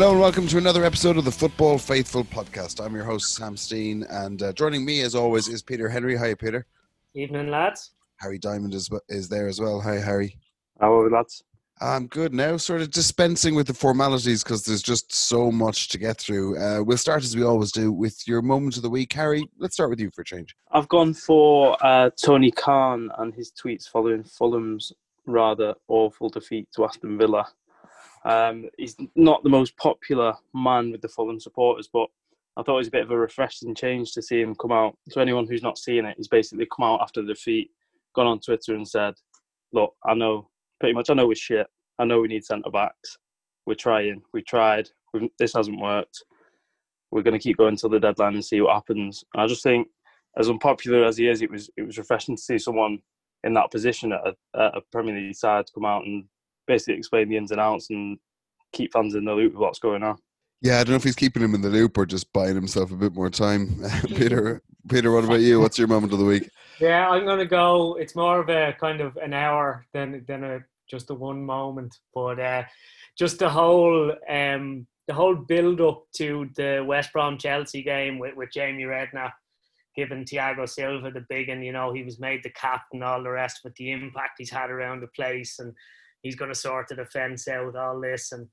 Hello and welcome to another episode of the Football Faithful podcast. I'm your host Sam Steen, and uh, joining me as always is Peter Henry. Hi, Peter. Evening, lads. Harry Diamond is is there as well. Hi, Harry. How are we, lads? I'm good now. Sort of dispensing with the formalities because there's just so much to get through. Uh, we'll start as we always do with your moment of the week, Harry. Let's start with you for a change. I've gone for uh, Tony Khan and his tweets following Fulham's rather awful defeat to Aston Villa. Um, he's not the most popular man with the Fulham supporters, but I thought it was a bit of a refreshing change to see him come out. So anyone who's not seeing it, he's basically come out after the defeat, gone on Twitter and said, "Look, I know pretty much. I know we're shit. I know we need centre backs. We're trying. We tried. We've, this hasn't worked. We're going to keep going till the deadline and see what happens." And I just think, as unpopular as he is, it was it was refreshing to see someone in that position at a, at a Premier League side come out and basically explain the ins and outs and keep fans in the loop with what's going on. Yeah, I don't know if he's keeping him in the loop or just buying himself a bit more time. Peter, Peter, what about you? What's your moment of the week? Yeah, I'm gonna go. It's more of a kind of an hour than than a just a one moment, but uh, just the whole um, the whole build up to the West Brom Chelsea game with, with Jamie Redknapp giving Thiago Silva the big and you know he was made the captain, and all the rest, with the impact he's had around the place and he's going to sort the defence out, all this. And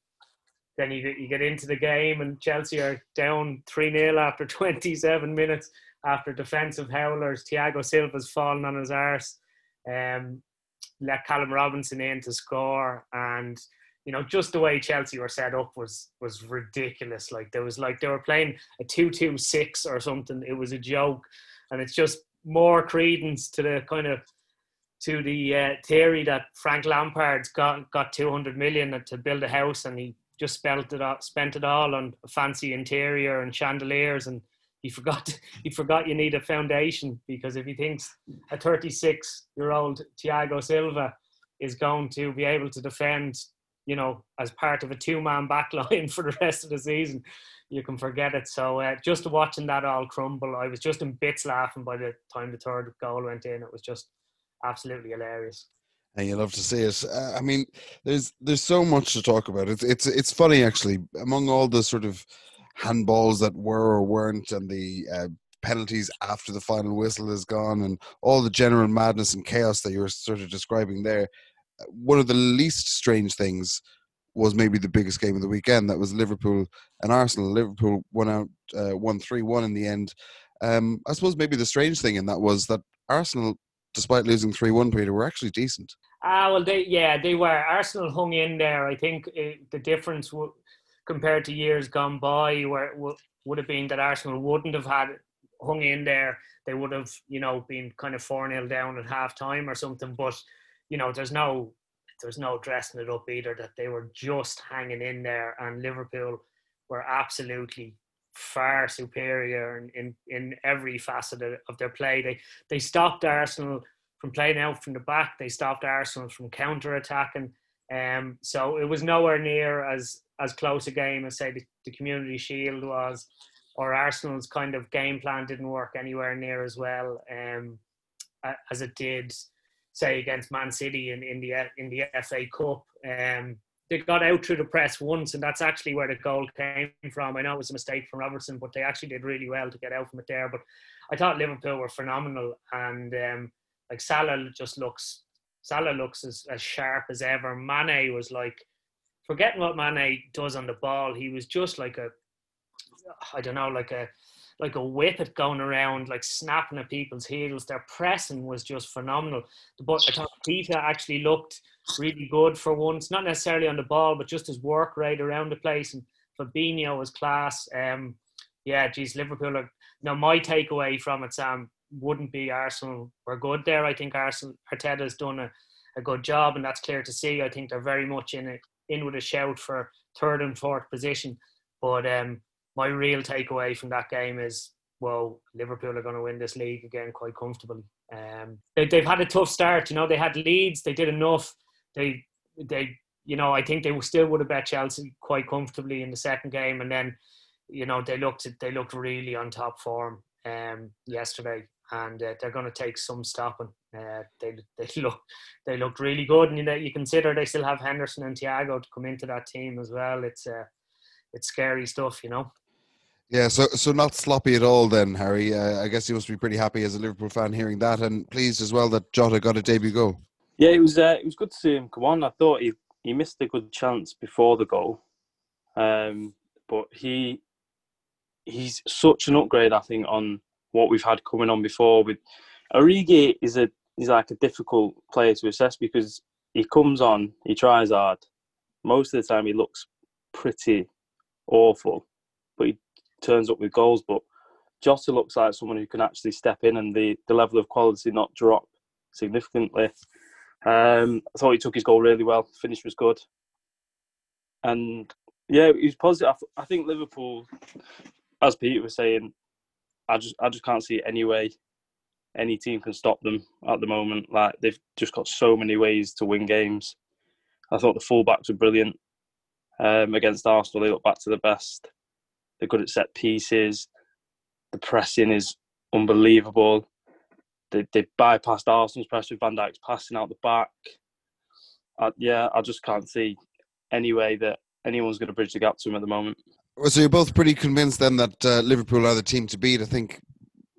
then you, you get into the game, and Chelsea are down 3 0 after 27 minutes after defensive howlers. Thiago Silva's fallen on his arse. Um, let Callum Robinson in to score. And, you know, just the way Chelsea were set up was was ridiculous. Like, there was like they were playing a 2 2 6 or something. It was a joke. And it's just more credence to the kind of to the uh, theory that Frank Lampard's got got 200 million to build a house and he just spent it all, spent it all on fancy interior and chandeliers and he forgot he forgot you need a foundation because if he thinks a 36 year old Thiago Silva is going to be able to defend you know as part of a two man backline for the rest of the season you can forget it. So uh, just watching that all crumble I was just in bits laughing by the time the third goal went in. It was just absolutely hilarious. And you love to see it. Uh, I mean, there's there's so much to talk about. It's it's it's funny actually. Among all the sort of handballs that were or weren't, and the uh, penalties after the final whistle is gone, and all the general madness and chaos that you were sort of describing there, uh, one of the least strange things was maybe the biggest game of the weekend. That was Liverpool and Arsenal. Liverpool won out uh, one three one in the end. Um, I suppose maybe the strange thing in that was that Arsenal despite losing 3 1, Peter, were actually decent. Ah, well, they yeah, they were. Arsenal hung in there. I think it, the difference w- compared to years gone by, where w- would have been that Arsenal wouldn't have had hung in there. They would have, you know, been kind of 4 0 down at half time or something. But, you know, there's no there's no dressing it up either that they were just hanging in there and Liverpool were absolutely far superior in, in, in every facet of their play. They they stopped Arsenal from playing out from the back. They stopped Arsenal from counter attacking. Um, so it was nowhere near as as close a game as say the, the Community Shield was, or Arsenal's kind of game plan didn't work anywhere near as well um, as it did, say against Man City in, in the in the FA Cup. Um, they got out through the press once, and that's actually where the goal came from. I know it was a mistake from Robertson, but they actually did really well to get out from it there. But I thought Liverpool were phenomenal, and um, like Salah just looks Salah looks as, as sharp as ever. Mane was like forgetting what Mane does on the ball. He was just like a I don't know, like a like a whippet going around, like snapping at people's heels. Their pressing was just phenomenal. But I thought Keita actually looked really good for once, not necessarily on the ball, but just his work right around the place. And Fabinho was class. Um, yeah, geez, Liverpool are. Now, my takeaway from it, Sam, wouldn't be Arsenal were good there. I think Arsenal Arteta's done a, a good job, and that's clear to see. I think they're very much in it, in with a shout for third and fourth position. But um, my real takeaway from that game is, well, Liverpool are going to win this league again quite comfortably. Um, they, they've had a tough start. You know, they had leads, they did enough they they you know I think they still would have bet Chelsea quite comfortably in the second game, and then you know they looked they looked really on top form um, yesterday, and uh, they're going to take some stopping. Uh, they they look they looked really good, and you know you consider they still have Henderson and Thiago to come into that team as well. It's uh, it's scary stuff, you know. Yeah, so so not sloppy at all then, Harry. Uh, I guess you must be pretty happy as a Liverpool fan hearing that, and pleased as well that Jota got a debut goal. Yeah, it was uh, it was good to see him come on. I thought he he missed a good chance before the goal, um, but he he's such an upgrade. I think on what we've had coming on before. With Origi is a he's like a difficult player to assess because he comes on, he tries hard. Most of the time, he looks pretty awful, but he turns up with goals. But Jota looks like someone who can actually step in and the, the level of quality not drop significantly. Um, I thought he took his goal really well. Finish was good, and yeah, he was positive. I think Liverpool, as Peter was saying, I just I just can't see any way any team can stop them at the moment. Like they've just got so many ways to win games. I thought the fullbacks were brilliant um, against Arsenal. They look back to the best. They're good at set pieces. The pressing is unbelievable. They they bypassed Arsenal's press with Van Dijk's passing out the back. Yeah, I just can't see any way that anyone's going to bridge the gap to them at the moment. So you're both pretty convinced then that uh, Liverpool are the team to beat. I think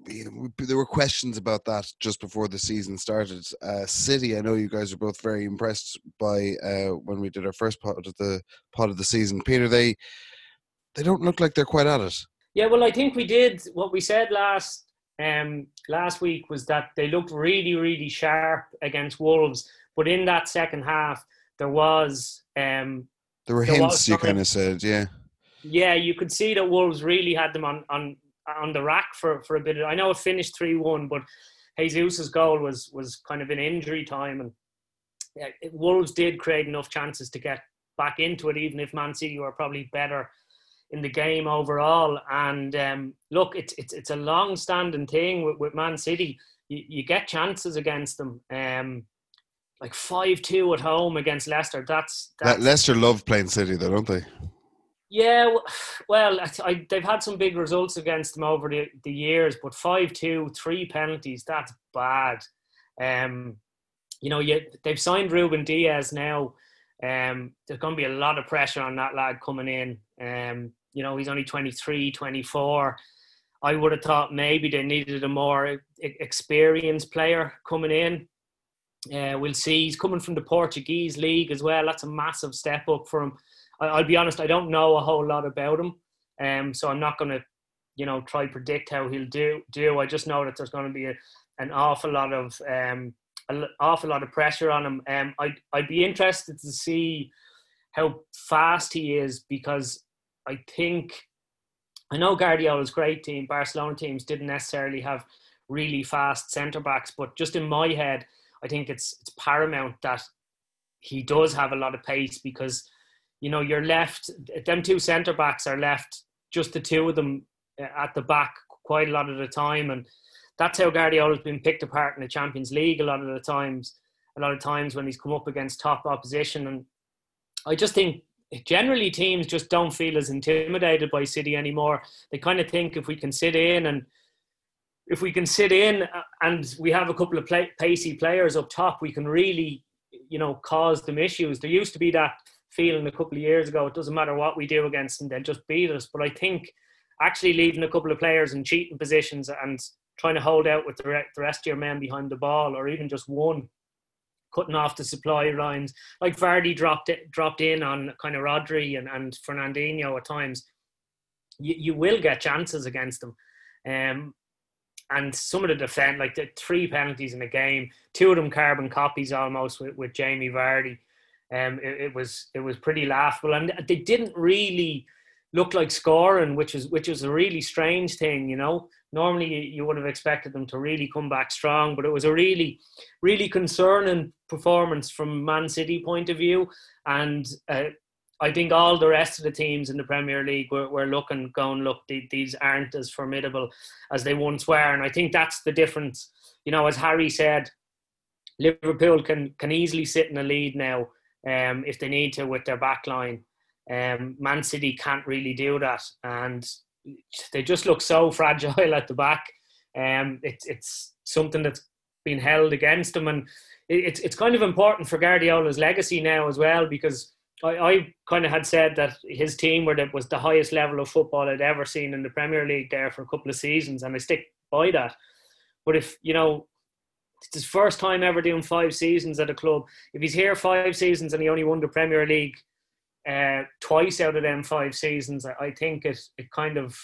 there were questions about that just before the season started. Uh, City, I know you guys are both very impressed by uh, when we did our first part of the part of the season. Peter, they they don't look like they're quite at it. Yeah, well, I think we did what we said last um, last week was that they looked really, really sharp against Wolves, but in that second half, there was um, there were there hints. you kind of said, yeah, yeah, you could see that Wolves really had them on on on the rack for for a bit. Of, I know it finished three one, but Jesus's goal was was kind of in injury time, and yeah, Wolves did create enough chances to get back into it, even if Man City were probably better in the game overall. And um, look, it's it's it's a long-standing thing with, with Man City. You, you get chances against them. Um, like five two at home against Leicester. That's, that's Leicester love playing City, though, don't they? Yeah, well, I, they've had some big results against them over the, the years, but 5 2, three penalties, that's bad. Um, you know, you, they've signed Ruben Dias now. Um, there's going to be a lot of pressure on that lad coming in. Um, you know, he's only 23, 24. I would have thought maybe they needed a more experienced player coming in. Uh, we'll see. He's coming from the Portuguese league as well. That's a massive step up for him. I, will be honest, I don't know a whole lot about him, um, so I'm not going to, you know, try predict how he'll do. Do I just know that there's going to be a, an awful lot of um, an awful lot of pressure on him. Um, I'd I'd be interested to see how fast he is because I think I know Guardiola's great team, Barcelona teams didn't necessarily have really fast centre backs, but just in my head, I think it's it's paramount that he does have a lot of pace because you know, you're left, them two centre backs are left, just the two of them uh, at the back quite a lot of the time. And that's how Guardiola's been picked apart in the Champions League a lot of the times, a lot of times when he's come up against top opposition. And I just think generally teams just don't feel as intimidated by City anymore. They kind of think if we can sit in and if we can sit in uh, and we have a couple of play, pacey players up top, we can really, you know, cause them issues. There used to be that feeling a couple of years ago. It doesn't matter what we do against them; they'll just beat us. But I think actually leaving a couple of players in cheating positions and trying to hold out with the, rest of your men behind the ball, or even just one, cutting off the supply lines. Like Vardy dropped it, dropped in on kind of Rodri and, and Fernandinho at times. You, you will get chances against them. Um, and some of the defend, like the three penalties in the game, two of them carbon copies almost with, with Jamie Vardy. Um, it, it, was it was pretty laughable, and they didn't really look like scoring, which is which was a really strange thing. You know, normally you would have expected them to really come back strong, but it was a really really concerning performance from Man City point of view, and uh, I think all the rest of the teams in the Premier League were, were looking, going, look, these aren't as formidable as they once were. And I think that's the difference. You know, as Harry said, Liverpool can, can easily sit in a lead now um, if they need to with their back line. Um, Man City can't really do that, and they just look so fragile at the back. Um, it's it's something that's been held against them, and it's it's kind of important for Guardiola's legacy now as well because I, I kind of had said that his team were the, was the highest level of football I'd ever seen in the Premier League there for a couple of seasons, and I stick by that. But if you know, it's his first time ever doing five seasons at a club. If he's here five seasons and he only won the Premier League uh, twice out of them five seasons, I think it it kind of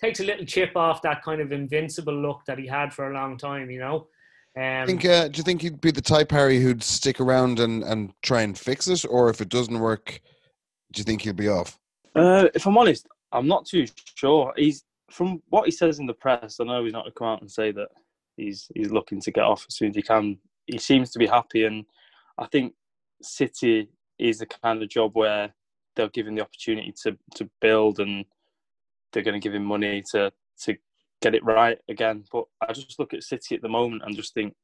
takes a little chip off that kind of invincible look that he had for a long time. You know. Um, think, uh, do you think he'd be the type Harry who'd stick around and, and try and fix it, or if it doesn't work, do you think he'll be off? Uh, if I'm honest, I'm not too sure. He's from what he says in the press. I know he's not going to come out and say that he's he's looking to get off as soon as he can. He seems to be happy, and I think City is the kind of job where they'll give him the opportunity to to build, and they're going to give him money to to get it right again. But I just look at City at the moment and just think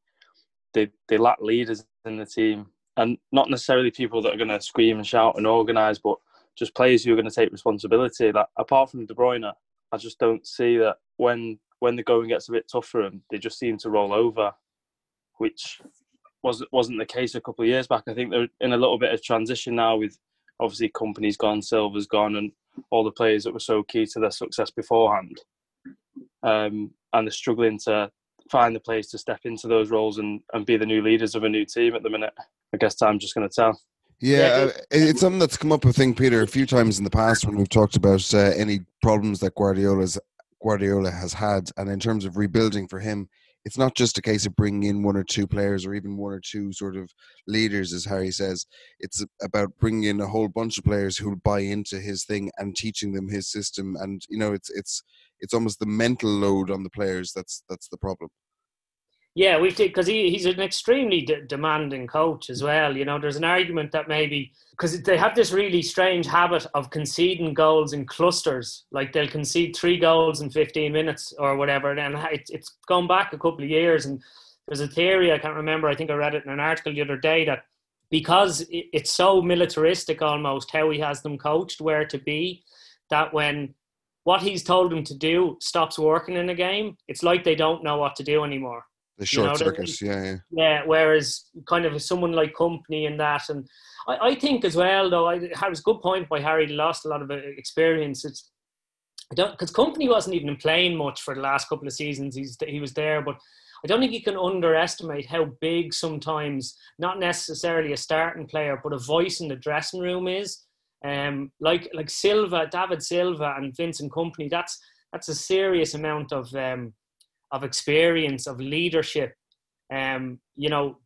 they they lack leaders in the team, and not necessarily people that are going to scream and shout and organise, but just players who are going to take responsibility. Like apart from De Bruyne, I just don't see that when when the going gets a bit tougher, and they just seem to roll over, which was wasn't the case a couple of years back. I think they're in a little bit of transition now with obviously Kompany's gone, Silva's gone, and all the players that were so key to their success beforehand um, and they're struggling to find the players to step into those roles and, and be the new leaders of a new team at the minute. I guess time's just going to tell. Yeah, uh, it's something that's come up, I think, Peter, a few times in the past when we've talked about uh, any problems that Guardiola's Guardiola has had, and in terms of rebuilding for him, it's not just a case of bringing in one or two players or even one or two sort of leaders, as Harry says. It's about bringing in a whole bunch of players who buy into his thing and teaching them his system. And you know, it's it's it's almost the mental load on the players that's that's the problem. Yeah, we because he, he's an extremely de- demanding coach as well. You know, there's an argument that maybe because they have this really strange habit of conceding goals in clusters. Like they'll concede three goals in 15 minutes or whatever, and it's it's gone back a couple of years. And there's a theory I can't remember. I think I read it in an article the other day that because it's so militaristic almost how he has them coached where to be, that when what he's told them to do stops working in a game, it's like they don't know what to do anymore. The short you know, circuits, yeah, yeah. Yeah, whereas kind of someone like Kompany and that, and I, I think as well though, I had a good point by Harry. Lost a lot of uh, experience. It's I don't because Kompany wasn't even playing much for the last couple of seasons. He's he was there, but I don't think you can underestimate how big sometimes not necessarily a starting player, but a voice in the dressing room is. Um, like like Silva, David Silva, and Vincent Kompany. That's that's a serious amount of um, of experience of leadership. Um, you know,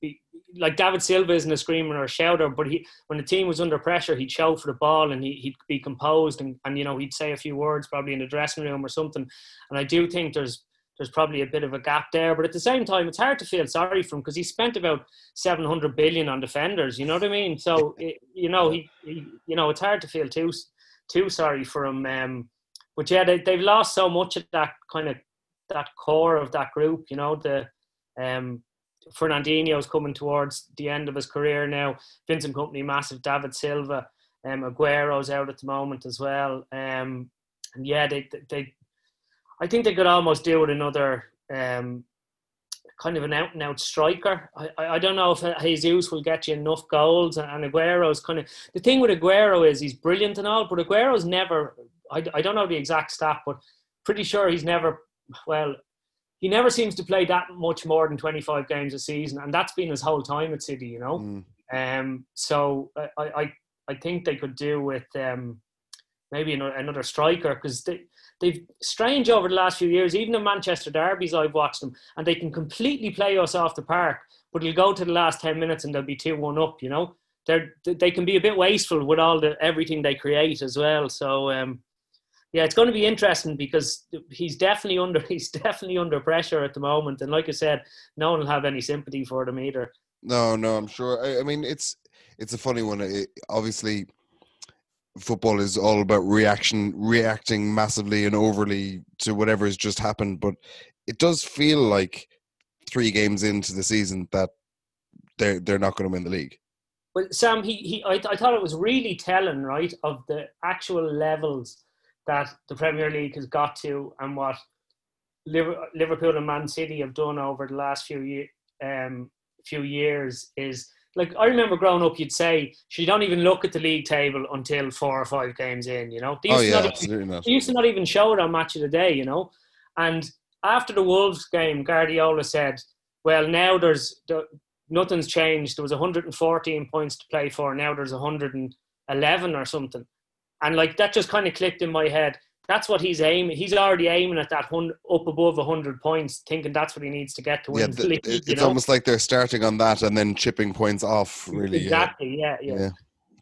like David Silva isn't a screamer or a shouter, but he when the team was under pressure, he'd shout for the ball and he, he'd be composed and, and you know he'd say a few words probably in the dressing room or something. And I do think there's there's probably a bit of a gap there. But at the same time, it's hard to feel sorry for him because he spent about 700 billion on defenders. You know what I mean? So, it, you know, he, he, you know, it's hard to feel too, too sorry for him. Um, but yeah, they, they've lost so much of that kind of, that core of that group, you know, the, um, Fernandinho's coming towards the end of his career now. Vincent Kompany, massive. David Silva, um, Aguero's out at the moment as well. Um, and yeah, they, they I think they could almost do with another um, kind of an out and out striker. I, I don't know if Jesus will get you enough goals, and Aguero's kind of the thing with Aguero is he's brilliant and all, but Aguero's never. I, I don't know the exact stat, but pretty sure he's never. Well, he never seems to play that much more than 25 games a season, and that's been his whole time at City, you know. Mm. Um, so I, I I think they could do with um, maybe another, striker because they they've strange over the last few years. Even in Manchester derbies, I've watched them, and they can completely play us off the park. But you'll go to the last ten minutes and they'll be two one up. You know, they they can be a bit wasteful with all the everything they create as well. So. Um, yeah, it's going to be interesting because he's definitely under he's definitely under pressure at the moment, and like I said, no one will have any sympathy for them either. No, no, I'm sure. I, I mean, it's it's a funny one. It, obviously, football is all about reaction, reacting massively and overly to whatever has just happened. But it does feel like three games into the season that they're they're not going to win the league. Well, Sam, he, he I, I thought it was really telling, right, of the actual levels that the Premier League has got to and what Liverpool and Man City have done over the last few year, um, few years is like I remember growing up, you'd say she don't even look at the league table until four or five games in. You know, they used oh yeah, to absolutely not. They used to not even show it on Match of the Day. You know, and after the Wolves game, Guardiola said, "Well, now there's nothing's changed. There was 114 points to play for. Now there's 111 or something." And like that just kind of clicked in my head that's what he's aiming. He's already aiming at that hundred, up above hundred points, thinking that's what he needs to get to win yeah, the, league. It's know? almost like they're starting on that and then chipping points off. Really, exactly. Yeah, yeah. yeah.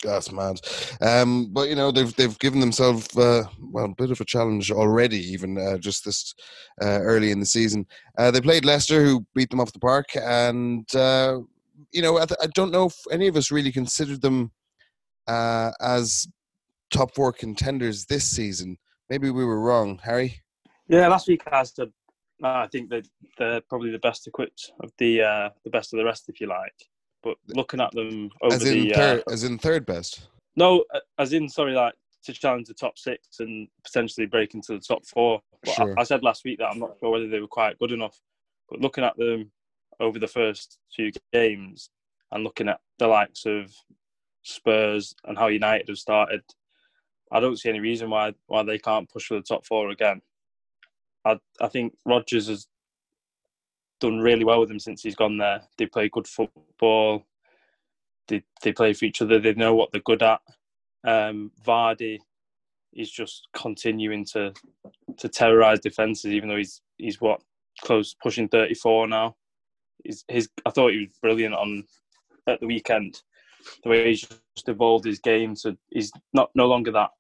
That's mad. Um, but you know they've they've given themselves uh, well a bit of a challenge already, even uh, just this uh, early in the season. Uh, they played Leicester, who beat them off the park, and uh, you know I, th- I, don't know if any of us really considered them uh, as top four contenders this season. Maybe we were wrong, Harry. Yeah, last week I said uh, I think that they're probably the best equipped of the uh, the best of the rest, if you like. But looking at them over as in the third, uh, as in third best. No, as in sorry, like to challenge the top six and potentially break into the top four. But sure. I, I, said last week that I'm not sure whether they were quite good enough. But looking at them over the first few games and looking at the likes of Spurs and how United have started, I don't see any reason why why they can't push for the top four again. I I think Rodgers has done really well with them since he's gone there. They play good football. They they play for each other. They know what they're good at. Um, Vardy is just continuing to to terrorize defenses, even though he's he's what close pushing thirty four now. He's, his I thought he was brilliant on at the weekend. The way he's just evolved his game, so he's not no longer that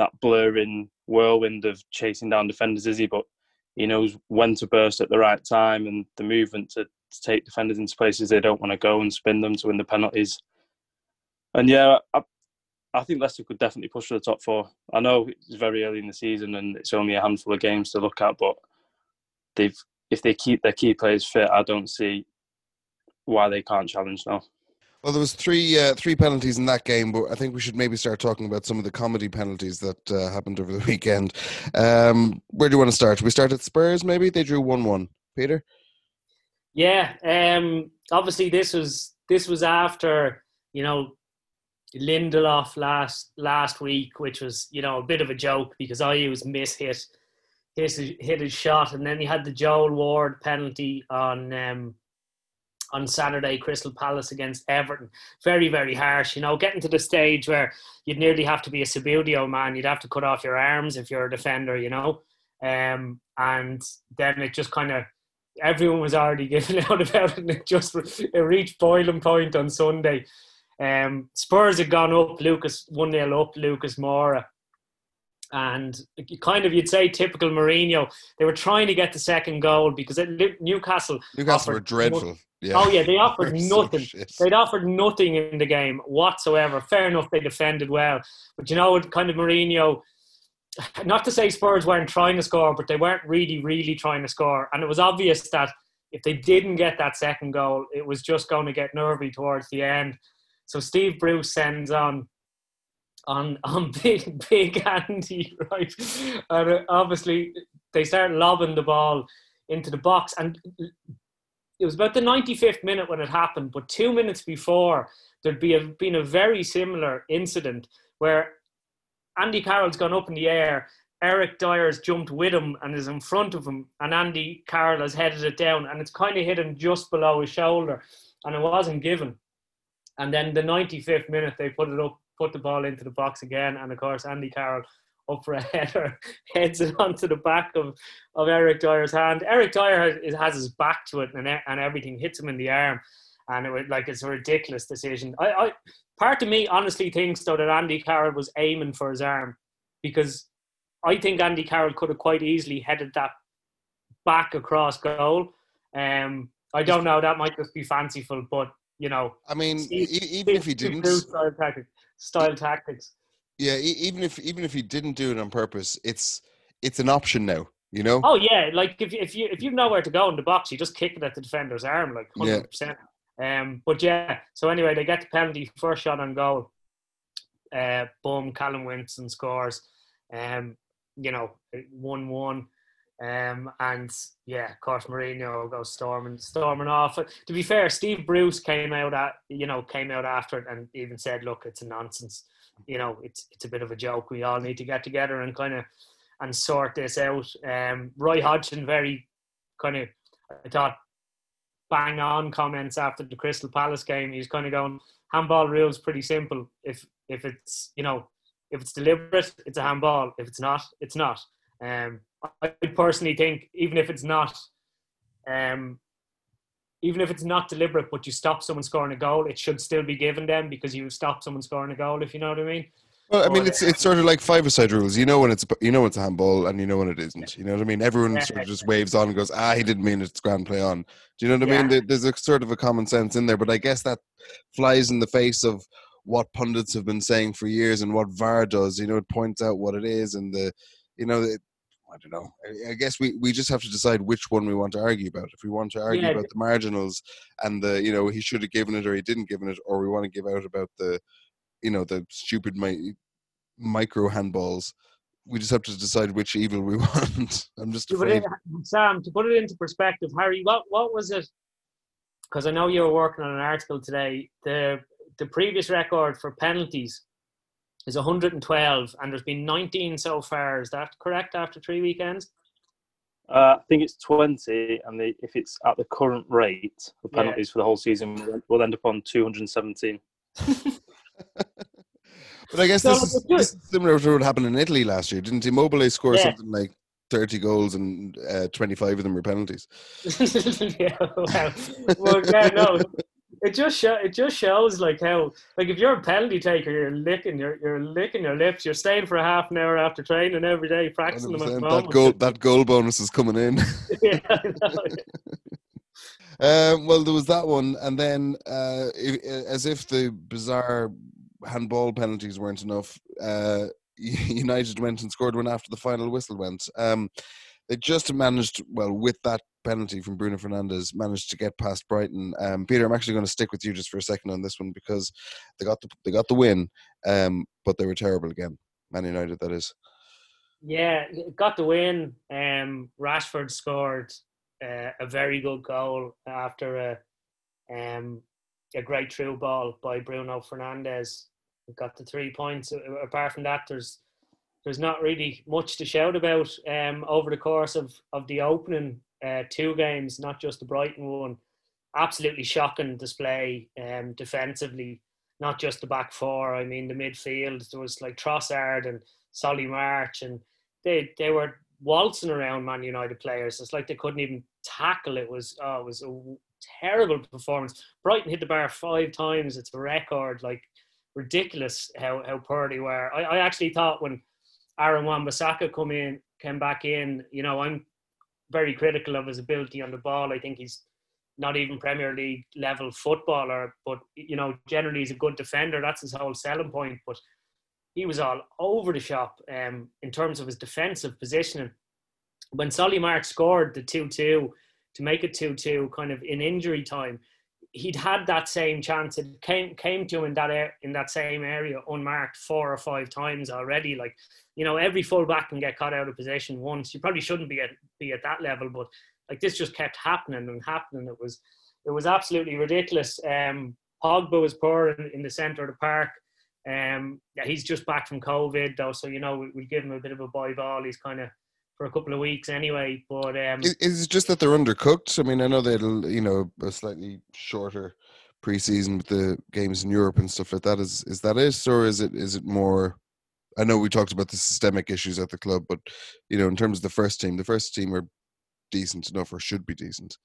that blurring whirlwind of chasing down defenders, is he? But he knows when to burst at the right time and the movement to, to take defenders into places they don't want to go and spin them to win the penalties. And yeah, I, I think Leicester could definitely push for the top four. I know it's very early in the season and it's only a handful of games to look at, but they've if they keep their key players fit, I don't see why they can't challenge now. Well, there was three uh, three penalties in that game, but I think we should maybe start talking about some of the comedy penalties that uh, happened over the weekend. Um, where do you want to start? We start at Spurs, maybe they drew one one. Peter. Yeah, um, obviously this was this was after you know Lindelof last last week, which was you know a bit of a joke because I was miss hit hit hit his shot, and then he had the Joel Ward penalty on. Um, on Saturday, Crystal Palace against Everton. Very, very harsh. You know, getting to the stage where you'd nearly have to be a Subbuteo man. You'd have to cut off your arms if you're a defender, you know. Um, and then it just kind of everyone was already giving out about it, and it just it reached boiling point on Sunday. Um, Spurs had gone up, Lucas one 0 up, Lucas Moura, and kind of you'd say typical Mourinho. They were trying to get the second goal because it, Newcastle Newcastle were dreadful. Yeah. Oh yeah, they offered nothing. So They'd offered nothing in the game whatsoever. Fair enough, they defended well, but you know, what? kind of Mourinho. Not to say Spurs weren't trying to score, but they weren't really, really trying to score, and it was obvious that if they didn't get that second goal, it was just going to get nervy towards the end. So Steve Bruce sends on on on big big Andy right, and uh, obviously they start lobbing the ball into the box, and it was about the 95th minute when it happened, but two minutes before, there'd be a, been a very similar incident where Andy Carroll's gone up in the air. Eric Dier's jumped with him and is in front of him, and Andy Carroll has headed it down, and it's kind of hit him just below his shoulder, and it wasn't given. And then the 95th minute, they put it up, put the ball into the box again, and of course, Andy Carroll up for a header, heads it onto the back of, of Eric Dier's hand. Eric Dier has, has his back to it and, and everything hits him in the arm. And it was like it's a ridiculous decision. I, I part of me honestly thinks though that Andy Carroll was aiming for his arm because I think Andy Carroll could have quite easily headed that back across goal. Um, I don't know. That might just be fanciful, but you know. I mean, even if he didn't style tactics, style tactics. Yeah, even if even if he didn't do it on purpose, it's it's an option now. You know. Oh yeah, like if if you if you know where to go in the box, you just kick it at the defender's arm, like hundred yeah. percent. Um, but yeah. So anyway, they get the penalty, first shot on goal. Uh, boom, Callum Wilson scores. Um, you know, one one. Um, and yeah, of course, Mourinho goes storming, storming off. To be fair, Steve Bruce came out at you know came out after it and even said, "Look, it's a nonsense. You know, it's it's a bit of a joke. We all need to get together and kind of and sort this out." Um, Roy Hodgson very kind of I thought bang on comments after the Crystal Palace game. He's kind of going, handball rules pretty simple. If if it's you know if it's deliberate, it's a handball. If it's not, it's not. Um, I personally think even if it's not, um, even if it's not deliberate, but you stop someone scoring a goal, it should still be given them because you stop someone scoring a goal. If you know what I mean. Well, I mean, it's it's sort of like five-a-side rules. You know when it's you know when it's a handball, and you know when it isn't. You know what I mean? Everyone sort of just waves on and goes, "Ah, he didn't mean it's grand play on." Do you know what I yeah. mean? There's a sort of a common sense in there, but I guess that flies in the face of what pundits have been saying for years and what VAR does. You know, it points out what it is, and the you know it, I don't know. I guess we, we just have to decide which one we want to argue about. If we want to argue yeah. about the marginals and the you know he should have given it or he didn't give it, or we want to give out about the you know the stupid mi- micro handballs. We just have to decide which evil we want. I'm just afraid. Sam, to put it into perspective, Harry, what what was it? Because I know you were working on an article today. The the previous record for penalties is 112, and there's been 19 so far. Is that correct after three weekends? Uh, I think it's 20, and the, if it's at the current rate of penalties yeah. for the whole season, we'll end up on 217. But I guess this, is, this, is, similar to what happened in Italy last year. Didn't Immobile score yeah. something like 30 goals and uh, 25 of them were penalties? yeah, well, well, yeah, no it just show, it just shows like how like if you're a penalty taker, you're licking your you're licking your lips. You're staying for a half an hour after training every day, practicing them. At that goal that goal bonus is coming in. yeah, um, well, there was that one, and then uh, if, as if the bizarre handball penalties weren't enough, uh, United went and scored one after the final whistle went. Um, they just managed well with that penalty from Bruno Fernandes managed to get past Brighton. Um, Peter, I'm actually going to stick with you just for a second on this one because they got the they got the win, um, but they were terrible again. Man United, that is. Yeah, got the win. Um, Rashford scored uh, a very good goal after a um, a great through ball by Bruno Fernandes. Got the three points. Apart from that, there's there's not really much to shout about um, over the course of, of the opening uh, two games, not just the Brighton one. Absolutely shocking display um, defensively, not just the back four. I mean, the midfield, there was like Trossard and Solly March, and they, they were waltzing around Man United players. It's like they couldn't even tackle. It was, oh, it was a terrible performance. Brighton hit the bar five times. It's a record. Like, ridiculous how, how poor they were. I, I actually thought when Aaron Wan-Bissaka come in, came back in. You know, I'm very critical of his ability on the ball. I think he's not even Premier League level footballer, but you know, generally he's a good defender. That's his whole selling point. But he was all over the shop um, in terms of his defensive positioning. When Solly March scored the 2 2 to make it 2 2 kind of in injury time, he'd had that same chance. It came came to him in that air, in that same area unmarked four or five times already. Like you know, every fullback can get caught out of position once. You probably shouldn't be at be at that level, but like this just kept happening and happening. It was it was absolutely ridiculous. Um, Pogba was poor in, in the centre of the park. Um, yeah, he's just back from COVID though, so you know we, we give him a bit of a bye ball. He's kind of for a couple of weeks anyway. But um, is it just that they're undercooked? I mean, I know they'll you know a slightly shorter preseason with the games in Europe and stuff like that. Is is that it, or is it is it more? I know we talked about the systemic issues at the club, but you know, in terms of the first team, the first team are decent enough or should be decent.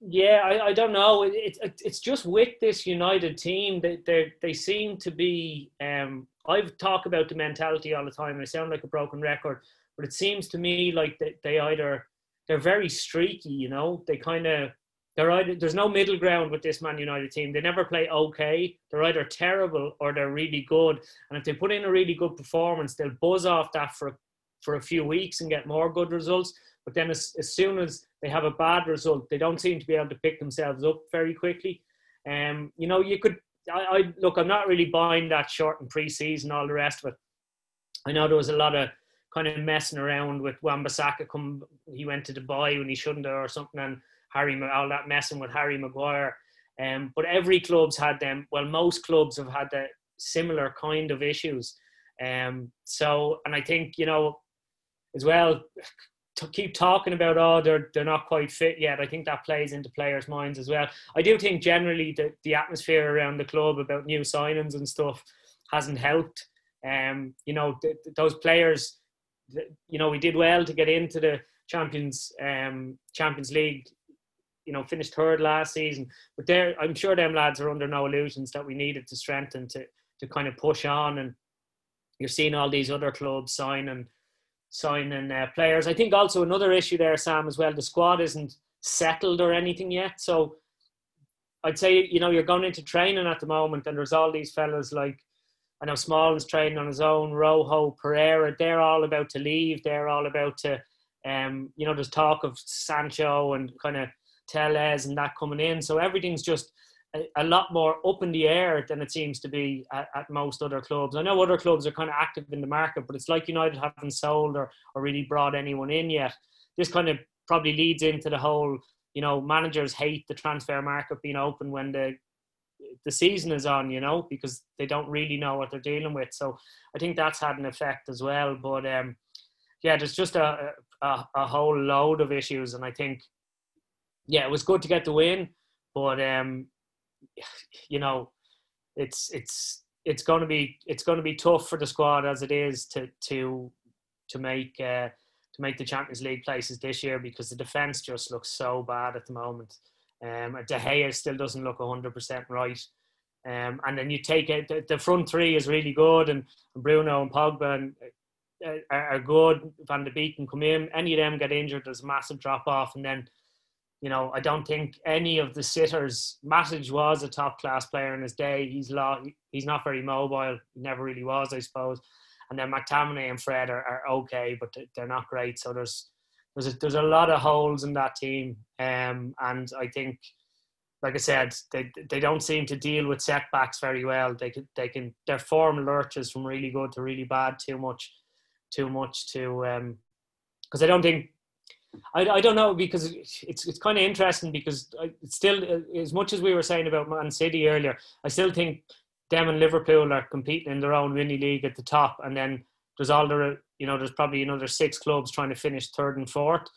Yeah, I, I don't know. It, it, it's just with this United team that they, they seem to be. Um, I've talked about the mentality all the time. I sound like a broken record, but it seems to me like they, they either they're very streaky. You know, they kind of they're either there's no middle ground with this Man United team. They never play okay. They're either terrible or they're really good. And if they put in a really good performance, they'll buzz off that for for a few weeks and get more good results. But then as, as soon as they have a bad result, they don't seem to be able to pick themselves up very quickly. Um, you know, you could I, I look. I'm not really buying that short and preseason, all the rest of it. I know there was a lot of kind of messing around with Wan-Bissaka. Come, he went to Dubai when he shouldn't have, or something, and Harry all that messing with Harry Maguire. Um, but every club's had them. Well, most clubs have had the similar kind of issues. Um, so, and I think you know, as well, to keep talking about oh they're they're not quite fit yet. I think that plays into players' minds as well. I do think generally the the atmosphere around the club about new signings and stuff hasn't helped. Um, you know, th- those players, you know, we did well to get into the Champions um, Champions League. You know, finished third last season, but there, I'm sure them lads are under no illusions that we needed to strengthen to to kind of push on. And you're seeing all these other clubs sign and signing uh, players. I think also another issue there, Sam, as well. The squad isn't settled or anything yet, so I'd say you know you're going into training at the moment, and there's all these fellas like I know Small's training on his own, Rojo, Pereira. They're all about to leave. They're all about to, um, you know, there's talk of Sancho and kind of Telles and that coming in. So everything's just a, a, lot more up in the air than it seems to be at, at, most other clubs. I know other clubs are kind of active in the market, but it's like United haven't sold or, or really brought anyone in yet. This kind of probably leads into the whole, you know, managers hate the transfer market being open when the the season is on, you know, because they don't really know what they're dealing with. So I think that's had an effect as well. But um, yeah, there's just a, a, a whole load of issues, and I think yeah, it was good to get the win, but um, you know, it's it's it's going to be it's going to be tough for the squad as it is to to to make uh, to make the Champions League places this year because the defense just looks so bad at the moment. Um, De Gea still doesn't look 100% right. Um, and then you take it, the, front three is really good, and, Bruno and Pogba and, uh, are, are, good. Van de Beek can come in. Any of them get injured, there's a massive drop off. And then, you know, I don't think any of the sitters. Matic was a top class player in his day. He's lo- he's not very mobile. He never really was, I suppose. And then McTominay and Fred are, are okay, but they're not great. So there's there's a, there's a lot of holes in that team, um, and I think, like I said, they they don't seem to deal with setbacks very well. They can they can their form lurches from really good to really bad too much, too much to um, because I don't think. I, I don't know because it's it's kind of interesting because it's still as much as we were saying about Man City earlier. I still think them and Liverpool are competing in their own mini league at the top, and then there's all the you know there's probably another six clubs trying to finish third and fourth,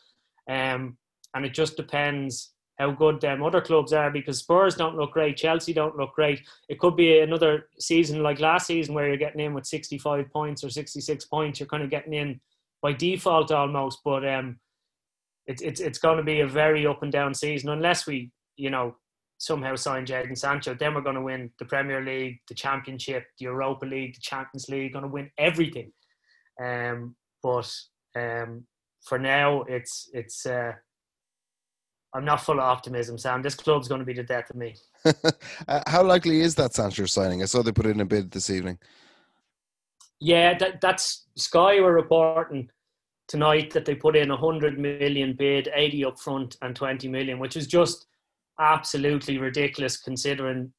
um, and it just depends how good them other clubs are because Spurs don't look great, Chelsea don't look great. It could be another season like last season where you're getting in with 65 points or 66 points. You're kind of getting in by default almost, but um, it's it's it's going to be a very up and down season unless we you know somehow sign Jadon Sancho. Then we're going to win the Premier League, the Championship, the Europa League, the Champions League. Going to win everything. Um, but um, for now, it's it's. Uh, I'm not full of optimism, Sam. This club's going to be the death of me. uh, how likely is that Sancho signing? I saw they put in a bid this evening. Yeah, that, that's Sky were reporting tonight that they put in a hundred million bid, eighty up front, and twenty million, which is just absolutely ridiculous considering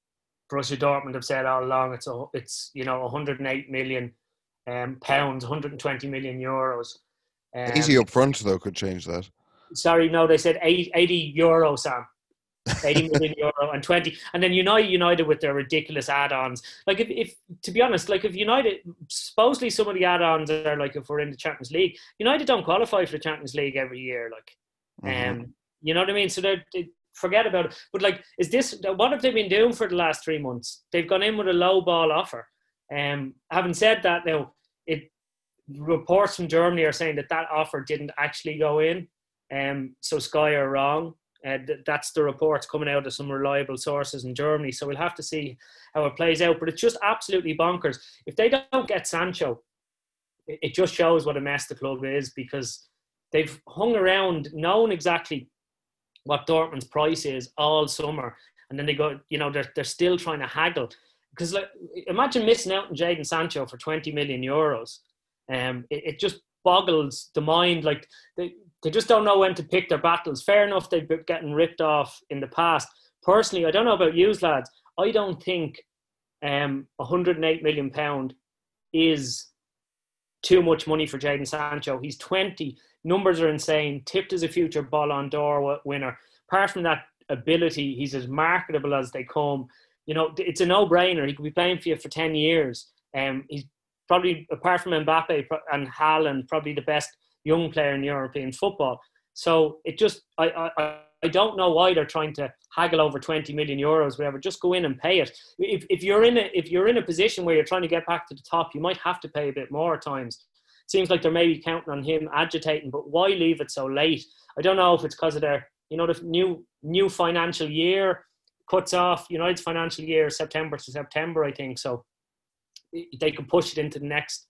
Borussia Dortmund have said all along it's a, it's you know 108 million um, pounds, 120 million euros. Um, 80 up front, though, could change that. Sorry, no, they said 80, 80 euro, Sam. 80 million euro and 20 and then united united with their ridiculous add-ons like if, if to be honest like if united supposedly some of the add-ons are like if we're in the champions league united don't qualify for the champions league every year like mm-hmm. um you know what i mean so they're they, forget about it but like is this what have they been doing for the last three months they've gone in with a low ball offer um having said that now it reports from Germany are saying that that offer didn't actually go in. Um, so Sky are wrong. Uh, th- that's the reports coming out of some reliable sources in Germany. So we'll have to see how it plays out. But it's just absolutely bonkers. If they don't get Sancho, it, it just shows what a mess the club is because they've hung around knowing exactly what Dortmund's price is all summer. And then they go, you know, they're, they're still trying to haggle because like imagine missing out on Jadon Sancho for 20 million euros. Um, it, it, just boggles the mind. Like they, they just don't know when to pick their battles. Fair enough, they've been getting ripped off in the past. Personally, I don't know about you lads. I don't think um, 108 million pound is too much money for Jadon Sancho. He's 20. Numbers are insane. Tipped as a future Ballon d'Or winner. Apart from that ability, he's as marketable as they come. You know, it's a no-brainer. He could be playing for you for 10 years. Um, he's probably, apart from Mbappe and Haaland, probably the best young player in European football. So it just, I, I, I don't know why they're trying to haggle over 20 million euros, whatever. Just go in and pay it. If, if you're in a if you're in a position where you're trying to get back to the top, you might have to pay a bit more at times. Seems like they're maybe counting on him agitating, but why leave it so late? I don't know if it's because of their you know the new new financial year cuts off United's financial year September to September, I think. So they could push it into the next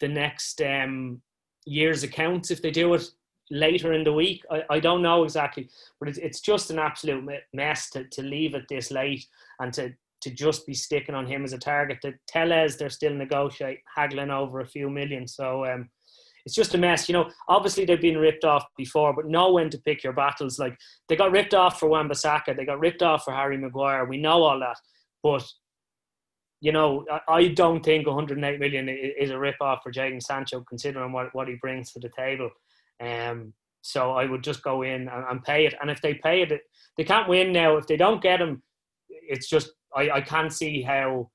the next um, year's accounts if they do it later in the week. I, I don't know exactly, but it's, it's just an absolute mess to, to leave it this late and to, to just be sticking on him as a target. The Telles, they're still negotiating, haggling over a few million. So um, it's just a mess. You know, obviously they've been ripped off before, but know when to pick your battles. Like they got ripped off for Wan-Bissaka, they got ripped off for Harry Maguire. We know all that, but you know, I don't think 108 million is a rip off for Jadon Sancho, considering what, what he brings to the table. Um, so I would just go in and, and, pay it. And if they pay it, they can't win now. If they don't get him, it's just I, I can't see how.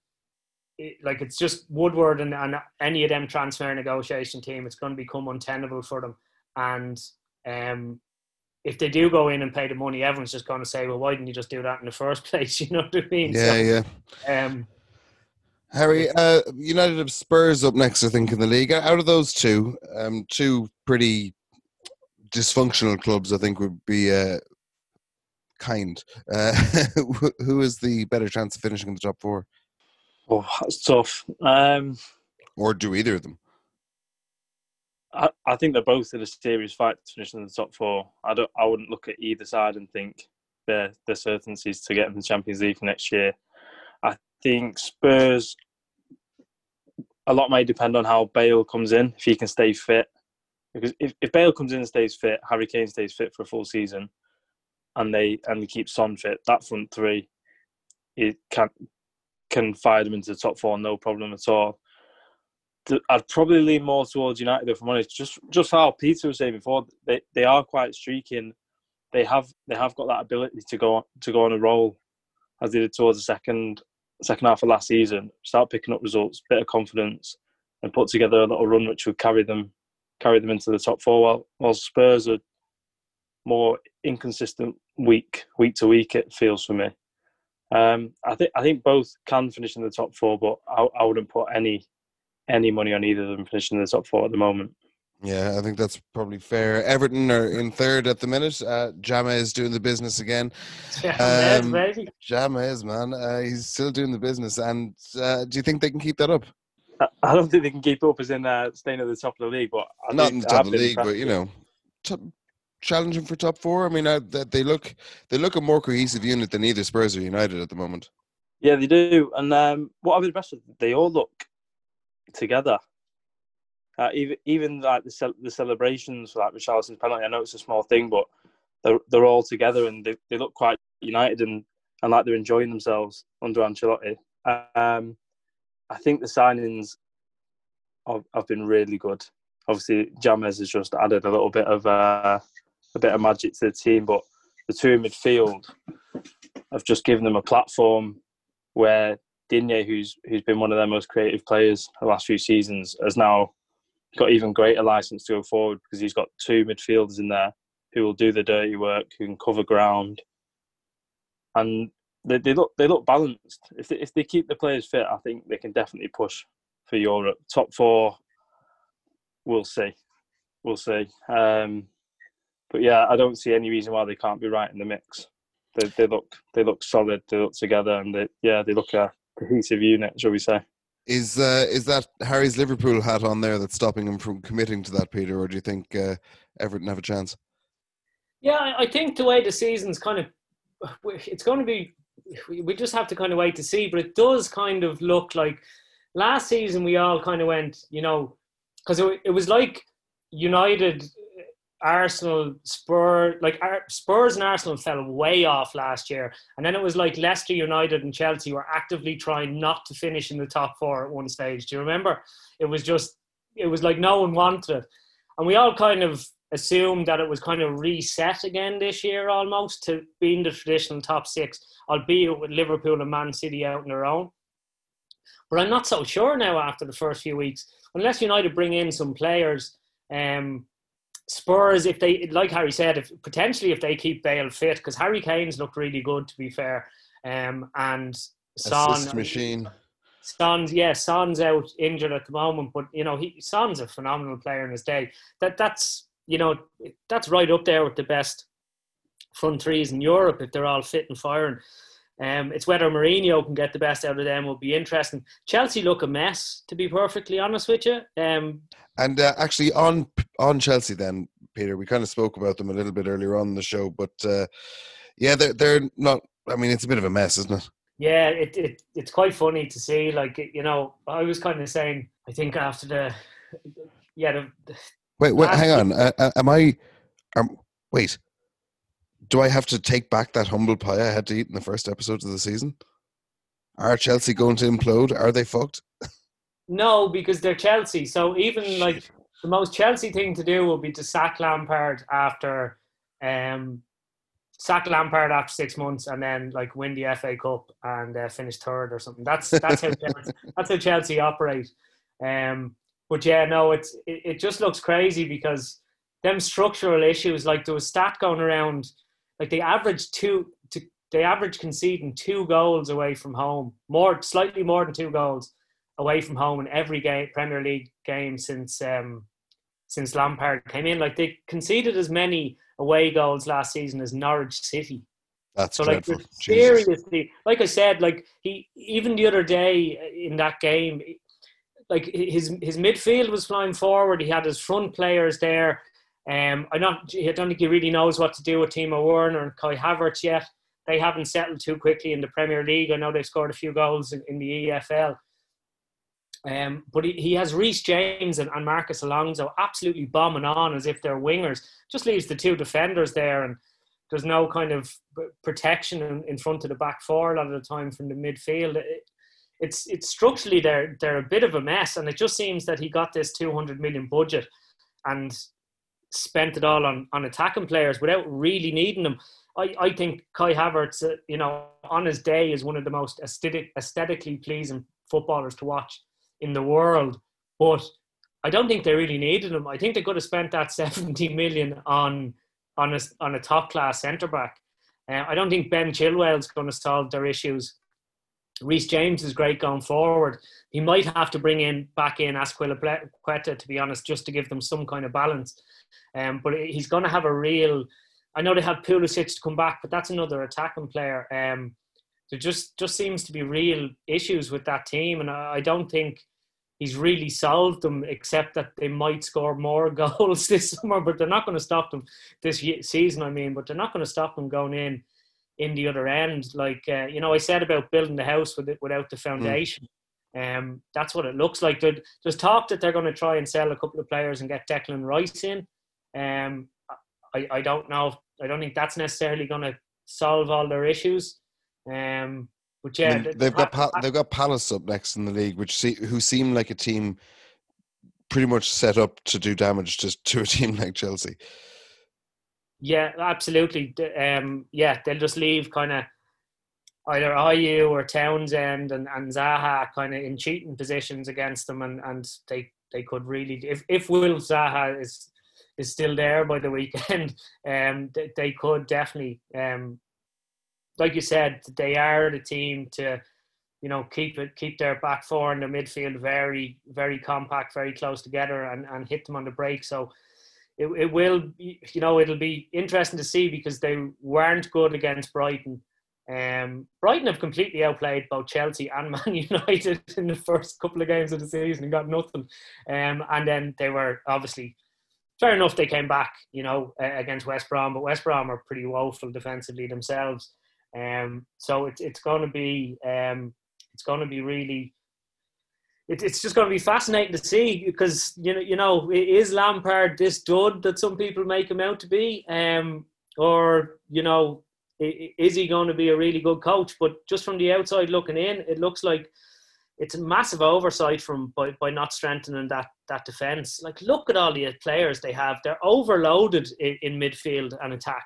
It, like it's just Woodward and, and any of them transfer negotiation team, it's going to become untenable for them. And um, if they do go in and pay the money, everyone's just going to say, "Well, why didn't you just do that in the first place?" You know what I mean? Yeah, so, yeah. Um, Harry, uh, United have Spurs up next, I think, in the league. Out of those two, um, two pretty dysfunctional clubs, I think, would be uh, kind. Uh, who is the better chance of finishing in the top four? Oh, that's tough. Um, or do either of them? I, I think they're both in a serious fight to finish in the top four. I don't. I wouldn't look at either side and think they're they're certainties to get in the Champions League next year. Think Spurs. A lot may depend on how Bale comes in if he can stay fit because if, if Bale comes in and stays fit, Harry Kane stays fit for a full season, and they and they keep Son fit, that front three, it can can fire them into the top four, no problem at all. I'd probably lean more towards United if I'm honest. Just just how Peter was saying before, they, they are quite streaking. They have they have got that ability to go on, to go on a roll, as they did towards the second second half of last season. Start picking up results, bit of confidence, and put together a little run which would carry them carry them into the top four. While, while Spurs are more inconsistent week week to week, it feels for me. Um, I think I think both can finish in the top four, but I, I wouldn't put any any money on either of them finishing in the top four at the moment. Yeah, I think that's probably fair. Everton are in third at the minute. Uh, Jama is doing the business again. James, um, baby. is, man. Uh, he's still doing the business. And uh, do you think they can keep that up? I don't think they can keep up as in uh, staying at the top of the league, but I not in the top of the league, but you know, top, challenging for top four. I mean, uh, they look they look a more cohesive unit than either Spurs or United at the moment. Yeah, they do. And um, what I've been impressed with, they all look together. Uh, even even like the ce- the celebrations for like Richarlison's penalty. I know it's a small thing, but they're they're all together and they, they look quite united and, and like they're enjoying themselves under Ancelotti. Um, I think the signings have, have been really good. Obviously, James has just added a little bit of uh, a bit of magic to the team, but the two in midfield have just given them a platform where Digne, who's who's been one of their most creative players the last few seasons, has now got even greater license to go forward because he's got two midfielders in there who will do the dirty work, who can cover ground, and they, they look they look balanced. If they, if they keep the players fit, I think they can definitely push for Europe. Top four, we'll see, we'll see. Um, but yeah, I don't see any reason why they can't be right in the mix. They, they look they look solid. They look together, and they, yeah, they look a cohesive unit, shall we say? Is uh, is that Harry's Liverpool hat on there that's stopping him from committing to that, Peter, or do you think uh, Everton have a chance? Yeah, I think the way the season's kind of it's going to be we just have to kind of wait to see. But it does kind of look like last season we all kind of went, you know, because it, it was like United, Arsenal, Spurs, like Spurs and Arsenal fell way off last year, and then it was like Leicester United and Chelsea were actively trying not to finish in the top four at one stage. Do you remember? It was just it was like no one wanted it, and we all kind of assumed that it was kind of reset again this year almost to being the traditional top six, albeit with Liverpool and Man City out on their own. But I'm not so sure now after the first few weeks, unless United bring in some players. Um, Spurs, if they like Harry said, if potentially if they keep Bale fit, because Harry Kane's looked really good to be fair, um, and Son Assist machine. Son's yeah, Son's out injured at the moment, but you know he Son's a phenomenal player in his day. That that's you know that's right up there with the best front threes in Europe if they're all fit and firing. Um, it's whether Mourinho can get the best out of them will be interesting. Chelsea look a mess, to be perfectly honest with you. Um, And uh, actually, on on Chelsea, then Peter, we kind of spoke about them a little bit earlier on in the show, but uh, yeah, they're they're not. I mean, it's a bit of a mess, isn't it? yeah, it, it it's quite funny to see. Like you know, I was kind of saying, I think after the yeah the, the Wait, wait, hang on. Uh, uh, am I? Um, wait. Do I have to take back that humble pie I had to eat in the first episodes of the season? Are Chelsea going to implode? Are they fucked? No, because they're Chelsea. So even like the most Chelsea thing to do would be to sack Lampard after um sack Lampard after six months and then like win the FA Cup and uh, finish third or something. That's that's how Chelsea, that's how Chelsea operate. Um, but yeah, no, it's it, it just looks crazy because them structural issues. Like there was stat going around, like they average two to they average conceding two goals away from home, more slightly more than two goals away from home in every game Premier League game since um, since Lampard came in. Like they conceded as many away goals last season as Norwich City. That's So like dreadful. Jesus. seriously, like I said, like he even the other day in that game, like his his midfield was flying forward. He had his front players there. Um, I not I don't think he really knows what to do with Timo Werner and Kai Havertz yet. They haven't settled too quickly in the Premier League. I know they've scored a few goals in, in the EFL. Um, but he, he has Reece James and, and Marcos Alonso absolutely bombing on as if they're wingers. Just leaves the two defenders there, and there's no kind of protection in, in front of the back four a lot of the time from the midfield. It, it's it's structurally they're they're a bit of a mess, and it just seems that he got this 200 million budget and spent it all on on attacking players without really needing them. I, I think Kai Havertz, uh, you know, on his day is one of the most aesthetic, aesthetically pleasing footballers to watch in the world. But I don't think they really needed him. I think they could have spent that 70 million on on a, on a top class centre back. Uh, I don't think Ben Chilwell's going to solve their issues. Reece James is great going forward. He might have to bring in back in Azpilicueta, to be honest, just to give them some kind of balance. Um, but he's going to have a real. I know they have Pulisic to come back, but that's another attacking player. Um, there just just seems to be real issues with that team, and I, I don't think he's really solved them, except that they might score more goals this summer, but they're not going to stop them this ye- season. I mean, but they're not going to stop them going in in the other end. Like uh, you know, I said about building the house with it, without the foundation. Um, that's what it looks like. There's talk that they're going to try and sell a couple of players and get Declan Rice in. Um, I, I don't know. I don't think that's necessarily going to solve all their issues. Um, but I yeah, mean, the- they've got they've got Palace up next in the league, which see, who seem like a team pretty much set up to do damage to to a team like Chelsea. Yeah, absolutely. Um, yeah, they'll just leave kind of either Ayew or Townsend and, and Zaha kind of in cheating positions against them, and, and they they could really if if Will Zaha is is still there by the weekend, um, they, they could definitely um, like you said, they are the team to you know keep it keep their back four and their midfield very very compact, very close together, and, and hit them on the break. So it, it will you know it'll be interesting to see because they weren't good against Brighton. Um, Brighton have completely outplayed both Chelsea and Man United in the first couple of games of the season and got nothing. Um, and then they were obviously fair enough. They came back, you know, against West Brom, but West Brom are pretty woeful defensively themselves. Um, so it's it's going to be um, it's going to be really it, it's just going to be fascinating to see because you know you know is Lampard this dud that some people make him out to be, um, or you know is he going to be a really good coach? But just from the outside looking in, it looks like it's a massive oversight from by, by not strengthening that that defense. Like, look at all the players they have; they're overloaded in, in midfield and attack.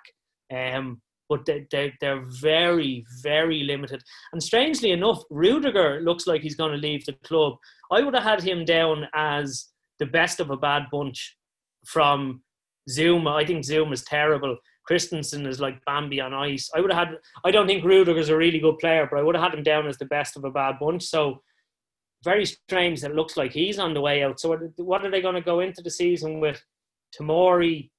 Um, but they, they, they're very, very limited. And strangely enough, Rudiger looks like he's going to leave the club. I would have had him down as the best of a bad bunch from Zouma. I think Zouma is terrible. Christensen is like Bambi on ice. I would have had. I don't think Rudiger's a really good player, but I would have had him down as the best of a bad bunch. So very strange that looks like he's on the way out. So what are they going to go into the season with? Tomori,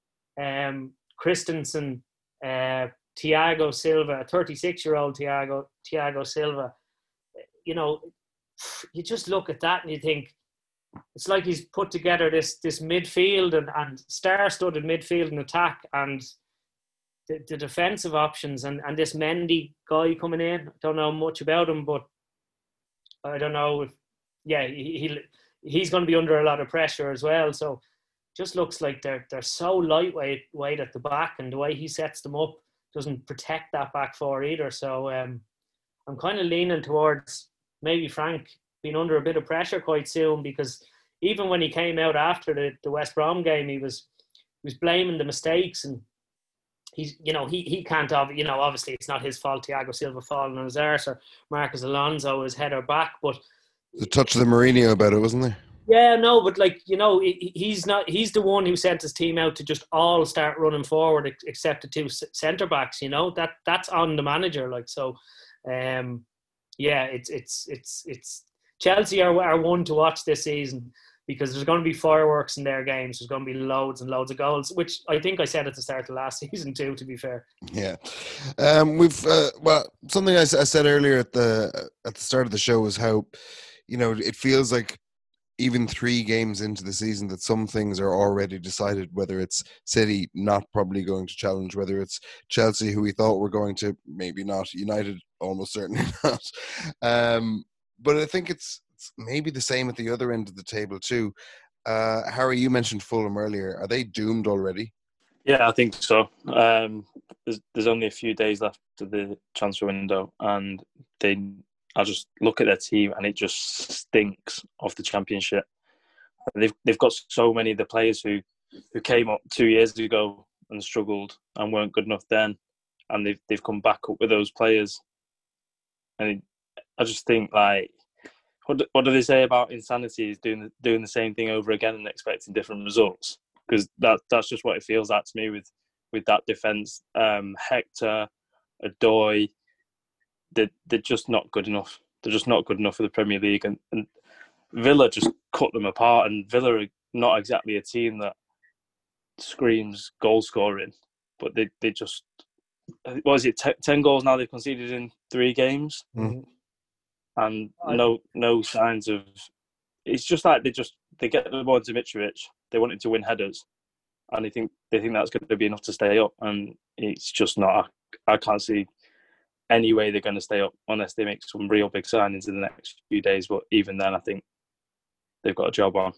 um, Christensen, uh, Thiago Silva, 36 year old Thiago, Thiago Silva. You know, you just look at that and you think it's like he's put together this this midfield and, and star-studded midfield and attack and the, the defensive options and, and this Mendy guy coming in. I don't know much about him, but I don't know if yeah, he, he he's going to be under a lot of pressure as well. So just looks like they're they're so lightweight weight at the back, and the way he sets them up doesn't protect that back four either. So um, I'm kind of leaning towards maybe Frank being under a bit of pressure quite soon because even when he came out after the, the West Brom game, he was he was blaming the mistakes and he's you know he he can't you know obviously it's not his fault Thiago Silva falling on his arse or Marcos Alonso his header back, but the touch of the Mourinho about it, wasn't there? Yeah, no, but like you know, he's not. He's the one who sent his team out to just all start running forward, except the two centre backs. You know that that's on the manager. Like so, um, yeah, it's it's it's it's Chelsea are are one to watch this season because there's going to be fireworks in their games. There's going to be loads and loads of goals, which I think I said at the start of last season too. To be fair, yeah, um, we've uh, well something I, I said earlier at the at the start of the show was how you know, it feels like even three games into the season that some things are already decided whether it's city not probably going to challenge whether it's chelsea who we thought were going to maybe not united almost certainly not. Um, but i think it's, it's, maybe the same at the other end of the table too. Uh, harry you mentioned fulham earlier. Are they doomed already? Yeah i think so. Um, there's, there's only a few days left of the transfer window and they I just look at their team and it just stinks of the championship. They've they've got so many of the players who who came up two years ago and struggled and weren't good enough then, and they've they've come back up with those players. And I just think like, what what do they say about insanity? Is doing doing the same thing over again and expecting different results? Because that that's just what it feels like to me with with that defense. Um, Hector, Odoi, they're, they're just not good enough. They're just not good enough for the Premier League. And, and Villa just cut them apart. And Villa are not exactly a team that screams goal scoring, but they, they just, what is it, 10 goals now they've conceded in three games? Mm-hmm. And no no signs of, it's just like they just, they get the ball to Mitrovic, they wanted to win headers. And they think they think that's going to be enough to stay up, and it's just not. I can't see any way they're going to stay up unless they make some real big signings in the next few days. But even then, I think they've got a job on.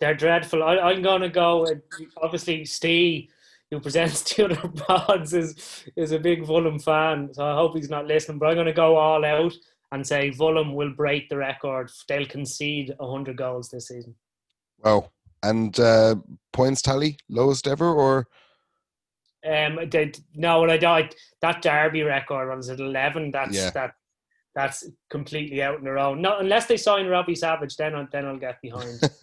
They're dreadful. I, am going to go. And Obviously, Steve, who presents the other pods, is is a big Fulham fan, so I hope he's not listening. But I'm going to go all out and say Fulham will break the record. They'll concede 100 goals this season. Wow! And uh, points tally lowest ever, or um, they, no, when I died, that Derby record runs at eleven. That's yeah. that. That's completely out on their own. Not unless they sign Robbie Savage, then I'll, then I'll get behind.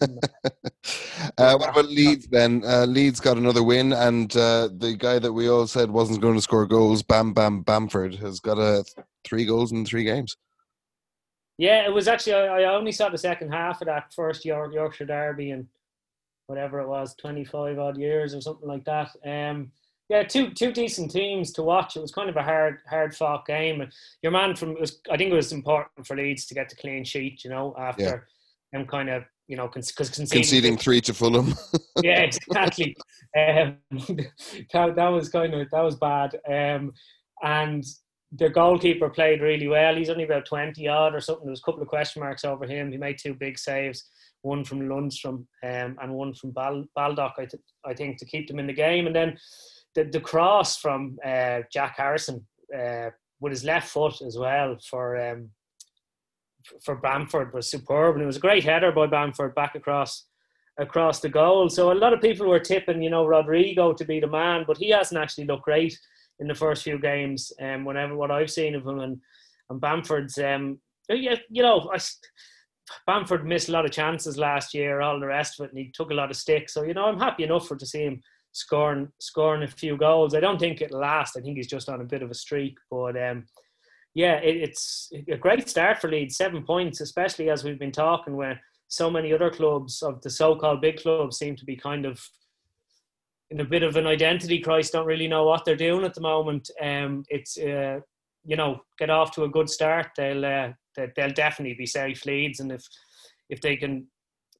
uh, what about Leeds then? Uh, Leeds got another win, and uh, the guy that we all said wasn't going to score goals, Bam Bam Bamford, has got a three goals in three games. Yeah, it was actually I, I only saw the second half of that first York, Yorkshire Derby and whatever it was, twenty five odd years or something like that. Um, yeah, two two decent teams to watch. It was kind of a hard hard fought game. And your man from was I think it was important for Leeds to get the clean sheet. You know, after yeah. them kind of you know because conceding, conceding three to Fulham. yeah, exactly. Um, that, that was kind of that was bad. Um, and the goalkeeper played really well. He's only about twenty odd or something. There was a couple of question marks over him. He made two big saves. One from Lundstram um, and one from Bal- Baldock, I, th- I think, to keep them in the game. And then the, the cross from uh, Jack Harrison uh, with his left foot as well for um, for Bamford was superb, and it was a great header by Bamford back across across the goal. So a lot of people were tipping, you know, Rodrigo to be the man, but he hasn't actually looked great in the first few games. Um, whenever what I've seen of him and and Bamford's, um, yeah, you know, I, Bamford missed a lot of chances last year, all the rest of it, and he took a lot of sticks. So you know, I'm happy enough for to see him scoring scoring a few goals. I don't think it'll last. I think he's just on a bit of a streak, but um, yeah, it, it's a great start for Leeds. Seven points, especially as we've been talking, where so many other clubs of the so-called big clubs seem to be kind of in a bit of an identity crisis. Don't really know what they're doing at the moment. Um, it's uh, you know get off to a good start. They'll uh, they'll definitely be safe Leeds, and if if they can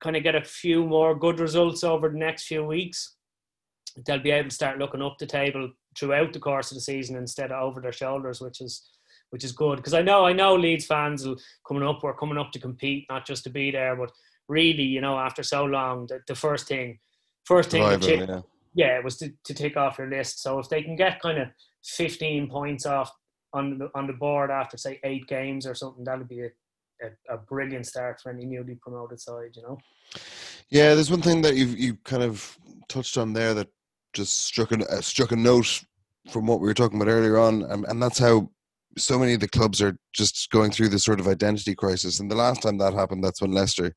kind of get a few more good results over the next few weeks, they'll be able to start looking up the table throughout the course of the season instead of over their shoulders, which is which is good because I know I know Leeds fans will coming up. We're coming up to compete, not just to be there. But really, you know, after so long, the, the first thing, first thing, Rival, yeah. yeah, it was to, to tick off your list. So if they can get kind of 15 points off on the on the board after say eight games or something, that would be a, a, a brilliant start for any newly promoted side. You know. Yeah, there's one thing that you you kind of touched on there that just struck a uh, struck a note from what we were talking about earlier on, and, and that's how so many of the clubs are just going through this sort of identity crisis. And the last time that happened, that's when Leicester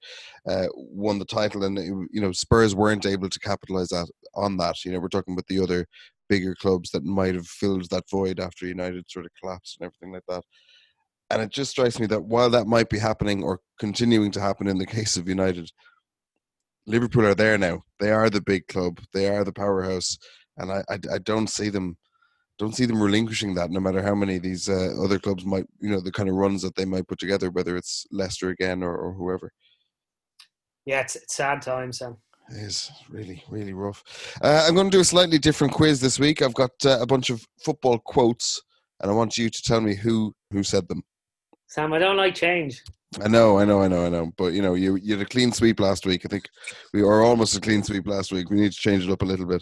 uh, won the title, and you know Spurs weren't able to capitalize that on that. You know, we're talking about the other bigger clubs that might have filled that void after United sort of collapsed and everything like that. And it just strikes me that while that might be happening or continuing to happen in the case of United, Liverpool are there now. They are the big club. They are the powerhouse, and I I, I don't see them don't see them relinquishing that, no matter how many these uh, other clubs might, you know, the kind of runs that they might put together, whether it's Leicester again or, or whoever. Yeah, it's, it's sad times, Sam. It is really, really rough. Uh, I'm going to do a slightly different quiz this week. I've got uh, a bunch of football quotes, and I want you to tell me who who said them. Sam, I don't like change. I know, I know, I know, I know. But you know, you you had a clean sweep last week. I think we were almost a clean sweep last week. We need to change it up a little bit.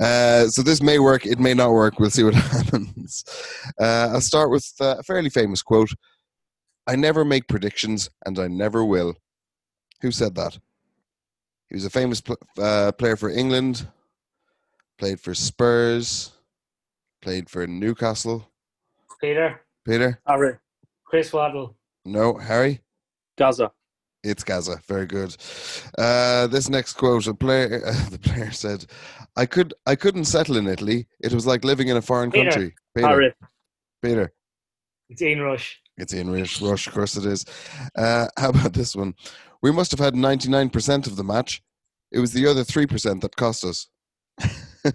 Uh, so this may work, it may not work. We'll see what happens. Uh, I'll start with uh, a fairly famous quote I never make predictions, and I never will. Who said that? He was a famous pl- uh, player for England, played for Spurs, played for Newcastle. Peter. Peter. Harry. Chris Waddle. No, Harry. Gazza. It's Gazza. Very good. Uh, this next quote: a player, uh, the player said, "I could, I couldn't settle in Italy. It was like living in a foreign Peter. country." Peter. Peter. It's Ian Rush. It's Ian Rush. Rush, of course it is. Uh, how about this one? We must have had ninety-nine percent of the match. It was the other three percent that cost us.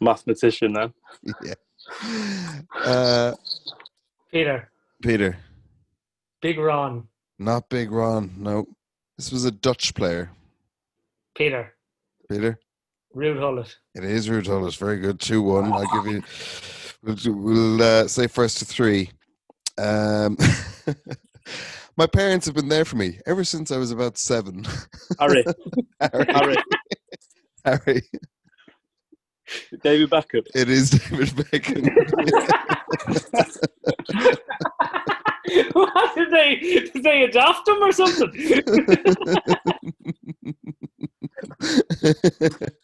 Mathematician, then. Yeah. Uh, Peter. Peter. Big Ron. Not Big Ron. No. This was a Dutch player. Peter. Peter. Ruud Gullit. It is Ruud Gullit. Very good. Two one. I'll give you. We'll, we'll uh, say first to three. Um, my parents have been there for me ever since I was about seven. Harry. Harry. Harry. Harry. David Beckham. It is David Beckham. what did they did they adopt him or something?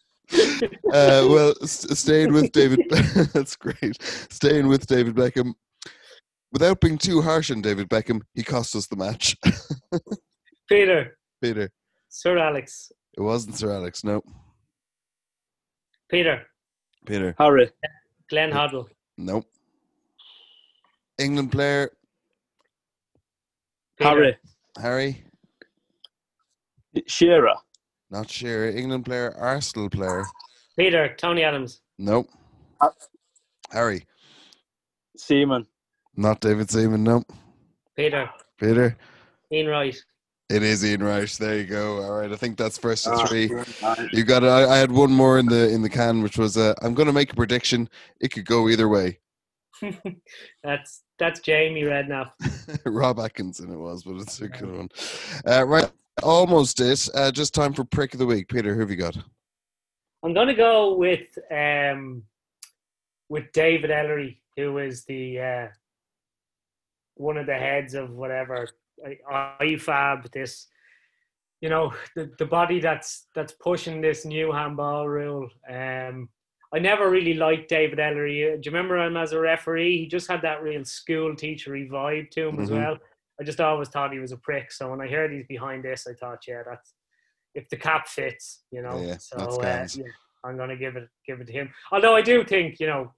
uh, well, st- staying with David, that's great. Staying with David Beckham, without being too harsh on David Beckham, he cost us the match. Peter. Peter. Sir Alex. It wasn't Sir Alex. No. Peter. Peter. Harry. Glenn Hoddle. Nope. England player. Peter. Harry. Harry. Shearer. Not Shearer. England player. Arsenal player. Peter. Tony Adams. Nope. Uh, Harry. Seaman. Not David Seaman. Nope. Peter. Peter. Ian Wright. It is Ian Wright. There you go. All right. I think that's first to Ah, three. You got it. I, I had one more in the in the can, which was uh, I'm going to make a prediction. It could go either way. that's that's Jamie Redknapp. Ron Atkinson it was, but it's a good one. Uh, right, almost it. Uh, just time for prick of the week. Peter, who have you got? I'm gonna go with um with David Elleray, who is the uh, one of the heads of whatever IFAB, this you know the, the body that's that's pushing this new handball rule. Um, I never really liked David Elleray. Do you remember him as a referee? He just had that real school teachery vibe to him mm-hmm. as well. I just always thought he was a prick. So when I heard he's behind this, I thought, yeah, that's if the cap fits, you know. Yeah, so uh, yeah, I'm gonna give it give it to him. Although I do think, you know,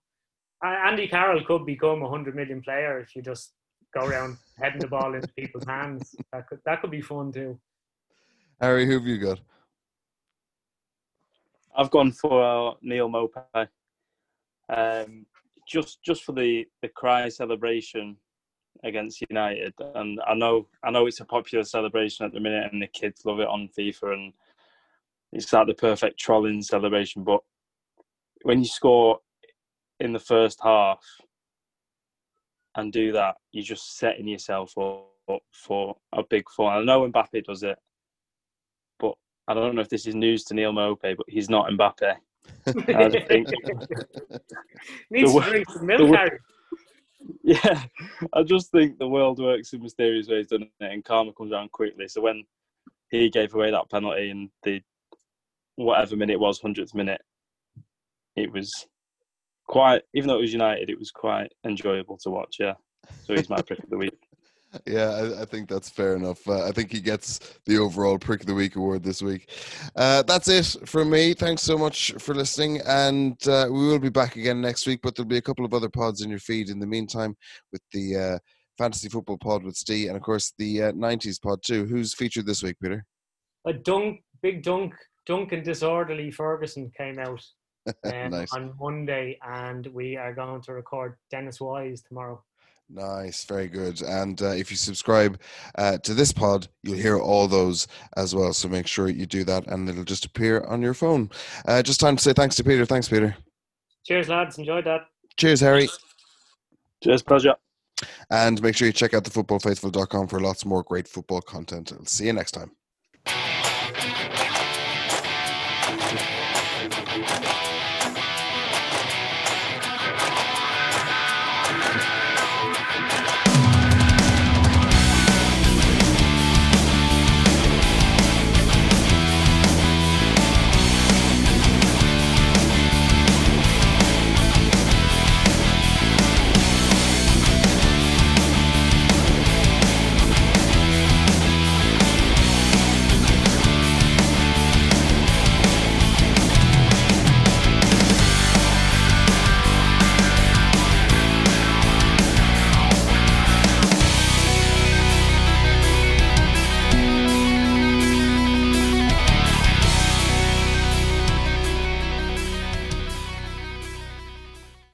Andy Carroll could become a hundred million player if you just go around heading the ball into people's hands. That could that could be fun too. Harry, who have you got? I've gone for uh, Neal Maupay. Um, just just for the the cry celebration against United, and I know I know it's a popular celebration at the minute, and the kids love it on FIFA, and it's like the perfect trolling celebration. But when you score in the first half and do that, you're just setting yourself up for a big fun. I know Mbappe does it, I don't know if this is news to Neal Maupay, but he's not Mbappe. I think Needs the, to drink some milk, the, Yeah, I just think the world works in mysterious ways, doesn't it? And karma comes around quickly. So when he gave away that penalty in the whatever minute it was, hundredth minute, it was quite. Even though it was United, it was quite enjoyable to watch. Yeah, so he's my pick of the week. Yeah, I, I, think that's fair enough. Uh, I think he gets the overall Prick of the Week award this week. Uh, that's it from me. Thanks so much for listening, and uh, we will be back again next week. But there'll be a couple of other pods in your feed in the meantime, with the uh, fantasy football pod with Steve, and of course the '90s uh, pod too. Who's featured this week, Peter? A dunk, big dunk, Duncan Disorderly Ferguson came out um, nice. on Monday, and we are going to record Dennis Wise tomorrow. Nice, very good. And uh, if you subscribe uh, to this pod, you'll hear all those as well. So make sure you do that, and it'll just appear on your phone. Uh, just time to say thanks to Peter. Thanks, Peter. Cheers, lads. Enjoyed that. Cheers, Harry. Cheers, pleasure. And make sure you check out thefootballfaithful.com for lots more great football content. I'll see you next time.